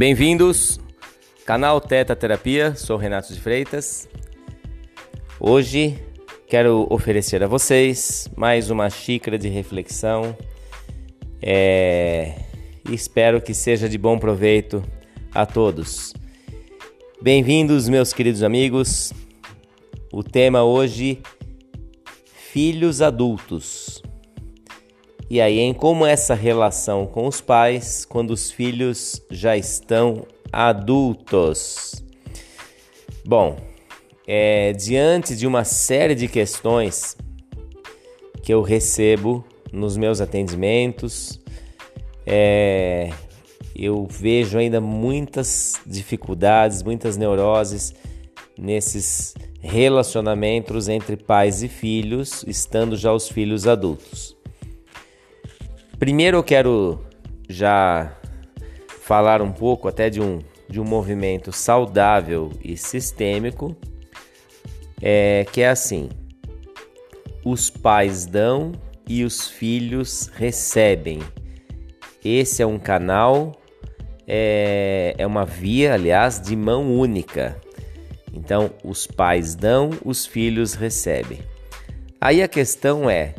Bem-vindos, canal Teta Terapia, sou Renato de Freitas. Hoje quero oferecer a vocês mais uma xícara de reflexão. É... Espero que seja de bom proveito a todos. Bem-vindos, meus queridos amigos. O tema hoje: filhos adultos. E aí, em como essa relação com os pais quando os filhos já estão adultos? Bom, é, diante de uma série de questões que eu recebo nos meus atendimentos, é, eu vejo ainda muitas dificuldades, muitas neuroses nesses relacionamentos entre pais e filhos, estando já os filhos adultos. Primeiro eu quero já falar um pouco até de um, de um movimento saudável e sistêmico, é, que é assim: os pais dão e os filhos recebem. Esse é um canal, é, é uma via, aliás, de mão única. Então, os pais dão, os filhos recebem. Aí a questão é: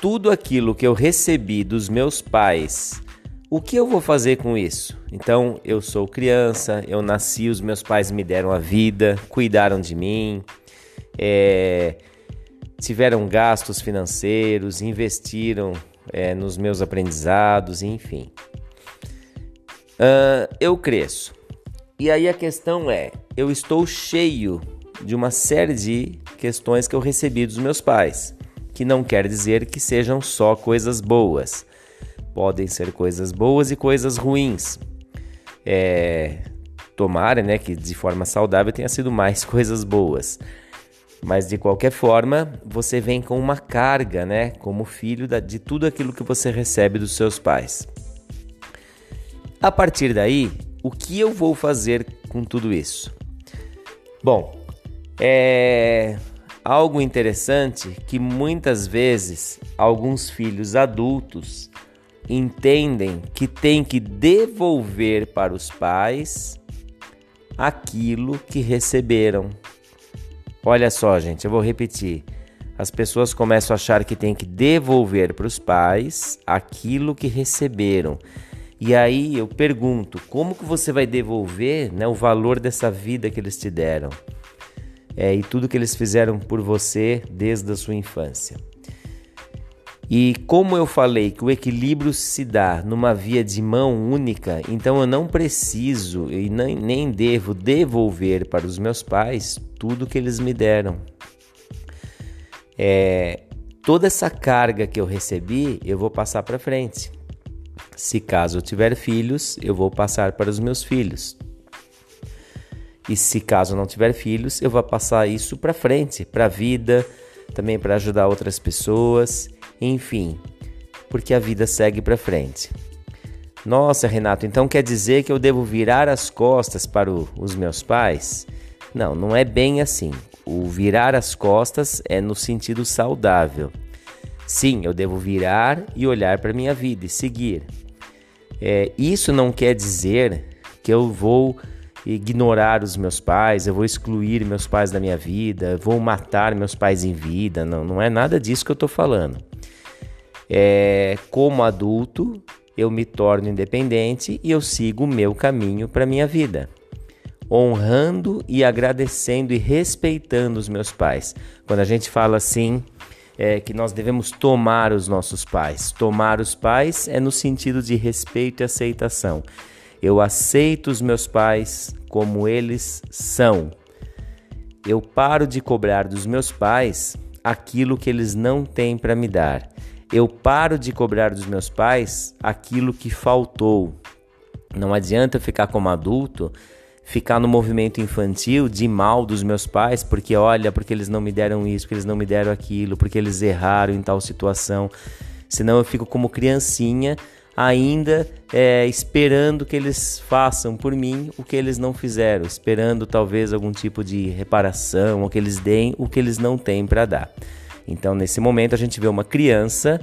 tudo aquilo que eu recebi dos meus pais, o que eu vou fazer com isso? Então, eu sou criança, eu nasci, os meus pais me deram a vida, cuidaram de mim, é, tiveram gastos financeiros, investiram é, nos meus aprendizados, enfim. Uh, eu cresço. E aí a questão é: eu estou cheio de uma série de questões que eu recebi dos meus pais que não quer dizer que sejam só coisas boas. Podem ser coisas boas e coisas ruins. É, tomara né, que de forma saudável tenha sido mais coisas boas. Mas de qualquer forma, você vem com uma carga, né, como filho de tudo aquilo que você recebe dos seus pais. A partir daí, o que eu vou fazer com tudo isso? Bom, é, Algo interessante que muitas vezes alguns filhos adultos entendem que tem que devolver para os pais aquilo que receberam. Olha só, gente, eu vou repetir. As pessoas começam a achar que tem que devolver para os pais aquilo que receberam. E aí eu pergunto, como que você vai devolver né, o valor dessa vida que eles te deram? É, e tudo que eles fizeram por você desde a sua infância. E como eu falei que o equilíbrio se dá numa via de mão única, então eu não preciso e nem, nem devo devolver para os meus pais tudo que eles me deram. É, toda essa carga que eu recebi, eu vou passar para frente. Se caso eu tiver filhos, eu vou passar para os meus filhos. E se caso não tiver filhos, eu vou passar isso para frente, para a vida, também para ajudar outras pessoas, enfim, porque a vida segue para frente. Nossa, Renato, então quer dizer que eu devo virar as costas para o, os meus pais? Não, não é bem assim. O virar as costas é no sentido saudável. Sim, eu devo virar e olhar para minha vida e seguir. É, isso não quer dizer que eu vou ignorar os meus pais, eu vou excluir meus pais da minha vida, vou matar meus pais em vida. Não, não é nada disso que eu estou falando. É, como adulto, eu me torno independente e eu sigo o meu caminho para minha vida, honrando e agradecendo e respeitando os meus pais. Quando a gente fala assim, é, que nós devemos tomar os nossos pais. Tomar os pais é no sentido de respeito e aceitação. Eu aceito os meus pais como eles são. Eu paro de cobrar dos meus pais aquilo que eles não têm para me dar. Eu paro de cobrar dos meus pais aquilo que faltou. Não adianta ficar como adulto, ficar no movimento infantil de mal dos meus pais, porque olha, porque eles não me deram isso, porque eles não me deram aquilo, porque eles erraram em tal situação. Senão eu fico como criancinha ainda é, esperando que eles façam por mim o que eles não fizeram, esperando talvez algum tipo de reparação, ou que eles deem o que eles não têm para dar. Então, nesse momento, a gente vê uma criança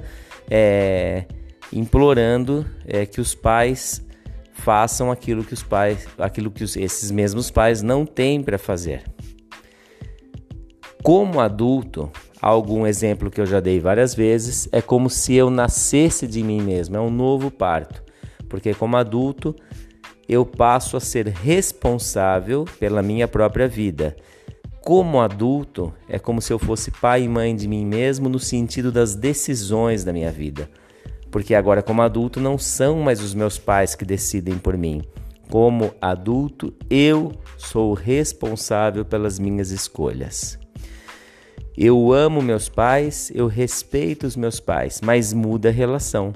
é, implorando é, que os pais façam aquilo que os pais, aquilo que os, esses mesmos pais não têm para fazer. Como adulto, algum exemplo que eu já dei várias vezes, é como se eu nascesse de mim mesmo, é um novo parto. Porque como adulto, eu passo a ser responsável pela minha própria vida. Como adulto, é como se eu fosse pai e mãe de mim mesmo no sentido das decisões da minha vida. Porque agora, como adulto, não são mais os meus pais que decidem por mim. Como adulto, eu sou responsável pelas minhas escolhas. Eu amo meus pais, eu respeito os meus pais, mas muda a relação.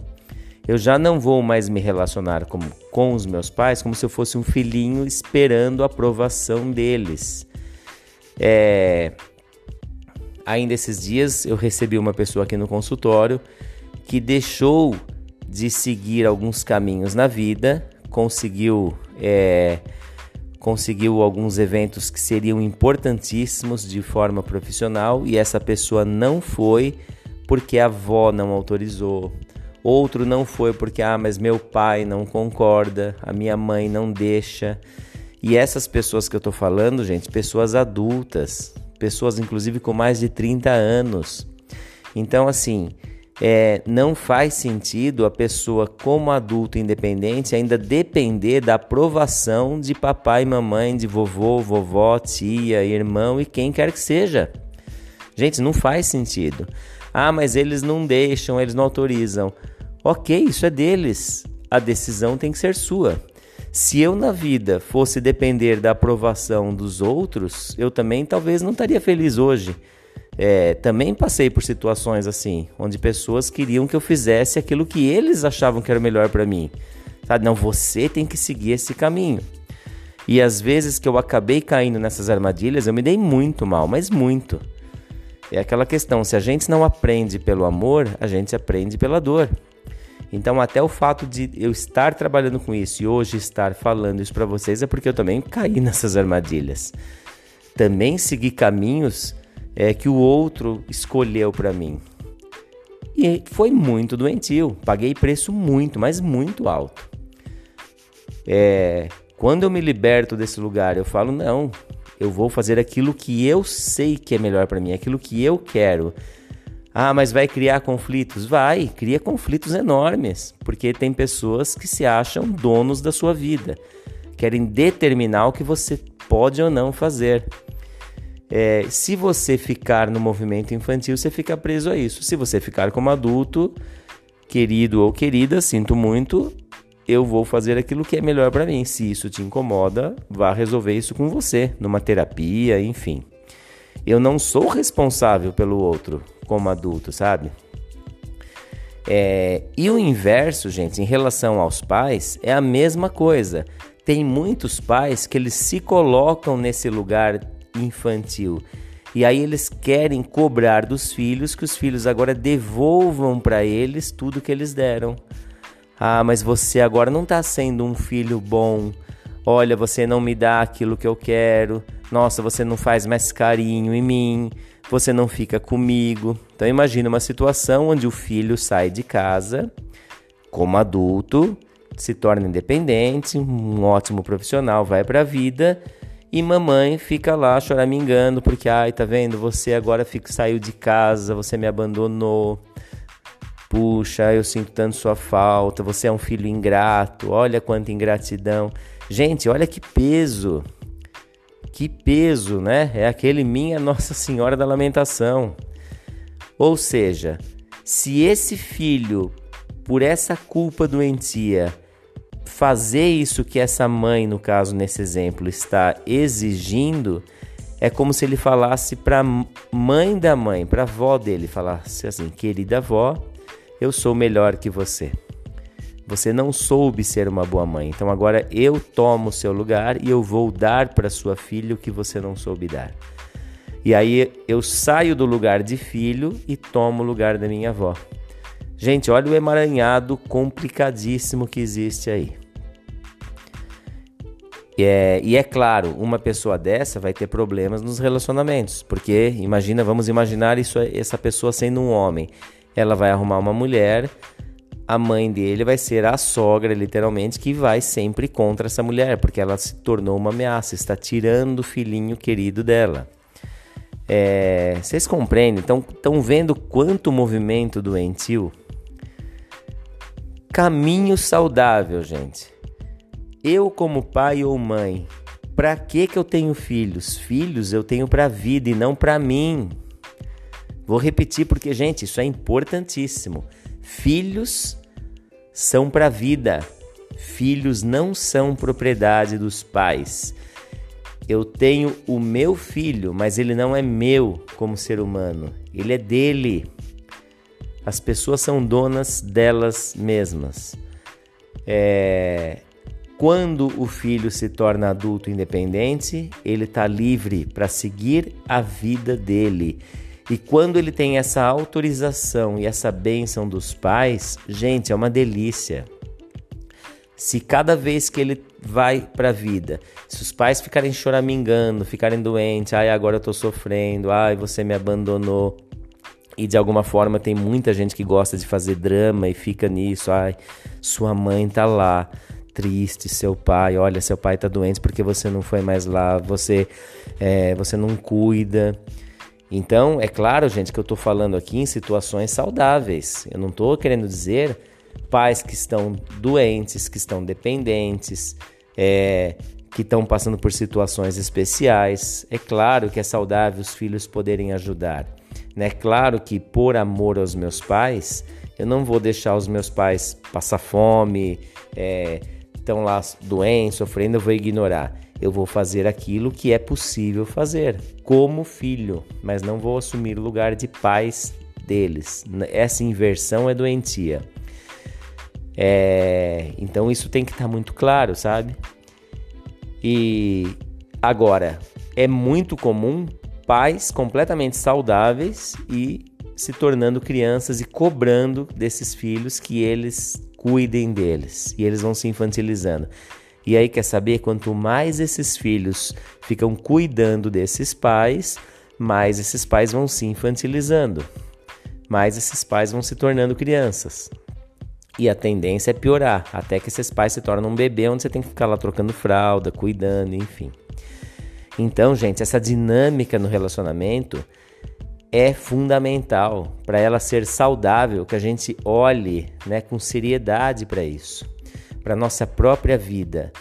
Eu já não vou mais me relacionar com, os meus pais como se eu fosse um filhinho esperando a aprovação deles. É... Ainda esses dias eu recebi uma pessoa aqui no consultório que deixou de seguir alguns caminhos na vida, conseguiu é, conseguiu alguns eventos que seriam importantíssimos de forma profissional e essa pessoa não foi porque a avó não autorizou. Outro não foi porque ah, mas meu pai não concorda, a minha mãe não deixa. E essas pessoas que eu tô falando, gente, pessoas adultas, pessoas inclusive com mais de 30 anos. Então, assim, é, não faz sentido a pessoa, como adulto independente, ainda depender da aprovação de papai mamãe, de vovô, vovó, tia, irmão e quem quer que seja. Gente, não faz sentido. Ah, mas eles não deixam, eles não autorizam. Ok, isso é deles. A decisão tem que ser sua. Se eu na vida fosse depender da aprovação dos outros, eu também talvez não estaria feliz hoje. É, também passei por situações assim, onde pessoas queriam que eu fizesse aquilo que eles achavam que era melhor para mim. Sabe? Não, você tem que seguir esse caminho. E às vezes que eu acabei caindo nessas armadilhas, eu me dei muito mal, mas muito. É aquela questão, se a gente não aprende pelo amor, a gente aprende pela dor. Então, até o fato de eu estar trabalhando com isso e hoje estar falando isso para vocês é porque eu também caí nessas armadilhas. Também segui caminhos é, que o outro escolheu para mim. E foi muito doentio. Paguei preço muito, mas muito alto. É, quando eu me liberto desse lugar, eu falo: não, eu vou fazer aquilo que eu sei que é melhor para mim, aquilo que eu quero. Ah, mas vai criar conflitos? Vai, cria conflitos enormes, porque tem pessoas que se acham donos da sua vida, querem determinar o que você pode ou não fazer. É, se você ficar no movimento infantil, você fica preso a isso. Se você ficar como adulto, querido ou querida, sinto muito, eu vou fazer aquilo que é melhor para mim. Se isso te incomoda, vá resolver isso com você, numa terapia, enfim. Eu não sou responsável pelo outro como adulto, sabe? É, e o inverso, gente, em relação aos pais, é a mesma coisa. Tem muitos pais que eles se colocam nesse lugar infantil. E aí eles querem cobrar dos filhos que os filhos agora devolvam para eles tudo que eles deram. Ah, mas você agora não está sendo um filho bom. Olha, você não me dá aquilo que eu quero. Nossa, você não faz mais carinho em mim. Você não fica comigo. Então imagina uma situação onde o filho sai de casa como adulto, se torna independente, um ótimo profissional, vai para a vida e mamãe fica lá choramingando porque, ai, tá vendo? Você agora fica, saiu de casa, você me abandonou. Puxa, eu sinto tanto sua falta. Você é um filho ingrato. Olha quanta ingratidão. Gente, olha que peso. Que peso, né? É aquele minha Nossa Senhora da Lamentação. Ou seja, se esse filho, por essa culpa doentia, fazer isso que essa mãe, no caso nesse exemplo, está exigindo, é como se ele falasse para mãe da mãe, para avó dele, falasse assim: "Querida avó, eu sou melhor que você. Você não soube ser uma boa mãe, então agora eu tomo o seu lugar e eu vou dar para sua filha o que você não soube dar." E aí eu saio do lugar de filho e tomo o lugar da minha avó. Gente, olha o emaranhado complicadíssimo que existe aí. É, e é claro, uma pessoa dessa vai ter problemas nos relacionamentos, porque imagina, vamos imaginar isso, essa pessoa sendo um homem, ela vai arrumar uma mulher a mãe dele vai ser a sogra, literalmente, que vai sempre contra essa mulher, porque ela se tornou uma ameaça, está tirando o filhinho querido dela. É, vocês compreendem? Estão vendo quanto movimento doentio? Caminho saudável, gente. Eu, como pai ou mãe, para que, que eu tenho filhos? Filhos eu tenho para a vida e não para mim. Vou repetir porque, gente, isso é importantíssimo. Filhos são para a vida. Filhos não são propriedade dos pais. Eu tenho o meu filho, mas ele não é meu como ser humano. Ele é dele. As pessoas são donas delas mesmas. É... Quando o filho se torna adulto independente, ele está livre para seguir a vida dele. E quando ele tem essa autorização e essa bênção dos pais, gente, é uma delícia. Se cada vez que ele vai para a vida, se os pais ficarem choramingando, ficarem doentes, ai, agora eu tô sofrendo, ai, você me abandonou. E de alguma forma tem muita gente que gosta de fazer drama e fica nisso, ai, sua mãe tá lá, triste, seu pai, olha, seu pai tá doente porque você não foi mais lá, você, é, você não cuida. Então, é claro, gente, que eu estou falando aqui em situações saudáveis. Eu não estou querendo dizer pais que estão doentes, que estão dependentes, é, que estão passando por situações especiais. É claro que é saudável os filhos poderem ajudar. É claro que, por amor aos meus pais, eu não vou deixar os meus pais passar fome, estão lá doentes, sofrendo, eu vou ignorar eu vou fazer aquilo que é possível fazer como filho, mas não vou assumir o lugar de pais deles. Essa inversão é doentia. É, então isso tem que estar tá muito claro, sabe? E agora é muito comum pais completamente saudáveis e se tornando crianças e cobrando desses filhos que eles cuidem deles e eles vão se infantilizando. E aí quer saber quanto mais esses filhos ficam cuidando desses pais, mais esses pais vão se infantilizando, mais esses pais vão se tornando crianças. E a tendência é piorar, até que esses pais se tornam um bebê onde você tem que ficar lá trocando fralda, cuidando, enfim. Então, gente, essa dinâmica no relacionamento é fundamental para ela ser saudável, que a gente olhe, né, com seriedade para isso para nossa própria vida.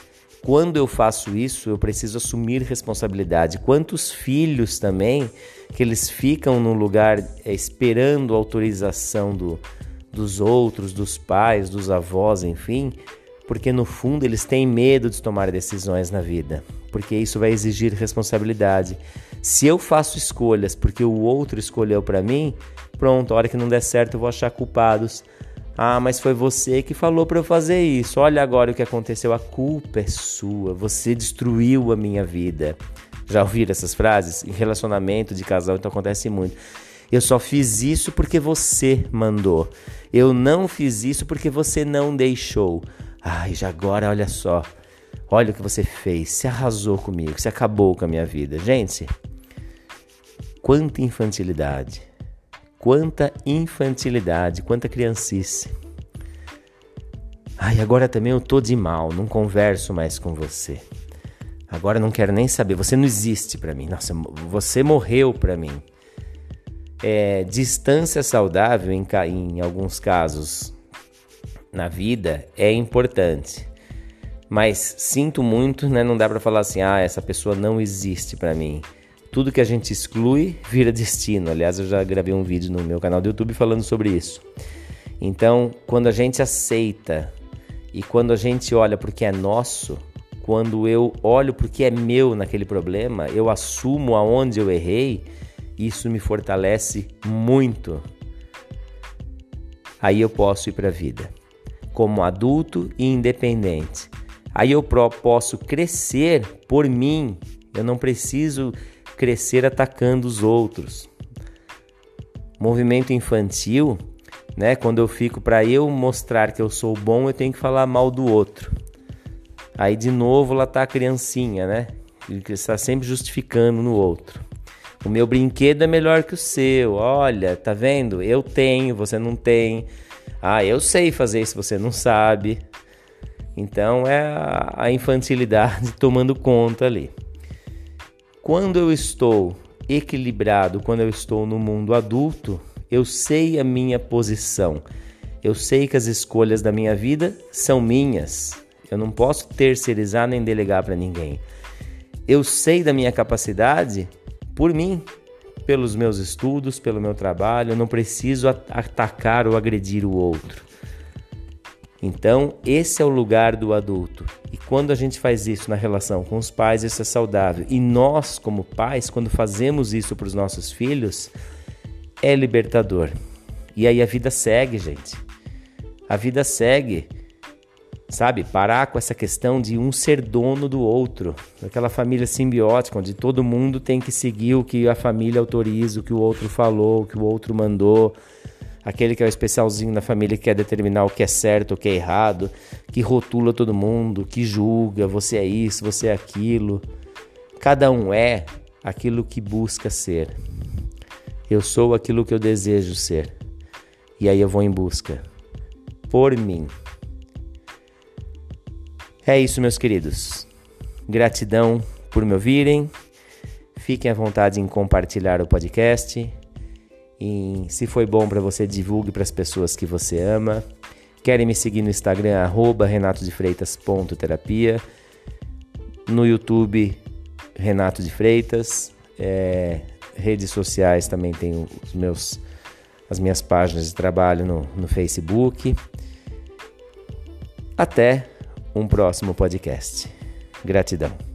Quando eu faço isso, eu preciso assumir responsabilidade. Quantos filhos também que eles ficam no lugar é, esperando a autorização do, dos outros, dos pais, dos avós, enfim, porque no fundo eles têm medo de tomar decisões na vida, porque isso vai exigir responsabilidade. Se eu faço escolhas porque o outro escolheu para mim, pronto, a hora que não der certo eu vou achar culpados. Ah, mas foi você que falou para eu fazer isso. Olha agora o que aconteceu. A culpa é sua. Você destruiu a minha vida. Já ouviram essas frases? Em relacionamento de casal, então acontece muito. Eu só fiz isso porque você mandou. Eu não fiz isso porque você não deixou. Ai, já agora, olha só. Olha o que você fez. Você arrasou comigo. Você acabou com a minha vida. Gente, quanta infantilidade. Quanta infantilidade, quanta criancice. Ai, agora também eu tô de mal, não converso mais com você. Agora não quero nem saber, você não existe para mim. Nossa, você morreu para mim. É, distância saudável, em, em alguns casos na vida, é importante. Mas sinto muito, né? Não dá para falar assim, ah, essa pessoa não existe para mim. Tudo que a gente exclui vira destino. Aliás, eu já gravei um vídeo no meu canal do YouTube falando sobre isso. Então, quando a gente aceita e quando a gente olha porque é nosso, quando eu olho porque é meu naquele problema, eu assumo aonde eu errei, isso me fortalece muito. Aí eu posso ir para a vida como adulto e independente. Aí eu posso crescer por mim. Eu não preciso crescer atacando os outros. Movimento infantil, né? Quando eu fico para eu mostrar que eu sou bom, eu tenho que falar mal do outro. Aí de novo lá tá a criancinha, né? Que está sempre justificando no outro. O meu brinquedo é melhor que o seu. Olha, tá vendo? Eu tenho, você não tem. Ah, eu sei fazer isso, você não sabe. Então é a infantilidade tomando conta ali. Quando eu estou equilibrado, quando eu estou no mundo adulto, eu sei a minha posição. Eu sei que as escolhas da minha vida são minhas. Eu não posso terceirizar nem delegar para ninguém. Eu sei da minha capacidade por mim, pelos meus estudos, pelo meu trabalho. Eu não preciso atacar ou agredir o outro. Então, esse é o lugar do adulto. E quando a gente faz isso na relação com os pais, isso é saudável. E nós, como pais, quando fazemos isso para os nossos filhos, é libertador. E aí a vida segue, gente. A vida segue. Sabe? Parar com essa questão de um ser dono do outro. Aquela família simbiótica, onde todo mundo tem que seguir o que a família autoriza, o que o outro falou, o que o outro mandou aquele que é o especialzinho na família que quer determinar o que é certo, o que é errado, que rotula todo mundo, que julga, você é isso, você é aquilo. Cada um é aquilo que busca ser. Eu sou aquilo que eu desejo ser. E aí eu vou em busca por mim. É isso, meus queridos. Gratidão por me ouvirem. Fiquem à vontade em compartilhar o podcast em, se foi bom para você, divulgue para as pessoas que você ama. Querem me seguir no Instagram, arroba renatodefreitas.terapia. No YouTube, Renato de Freitas. É, redes sociais também tem os meus, as minhas páginas de trabalho no, no Facebook. Até um próximo podcast. Gratidão.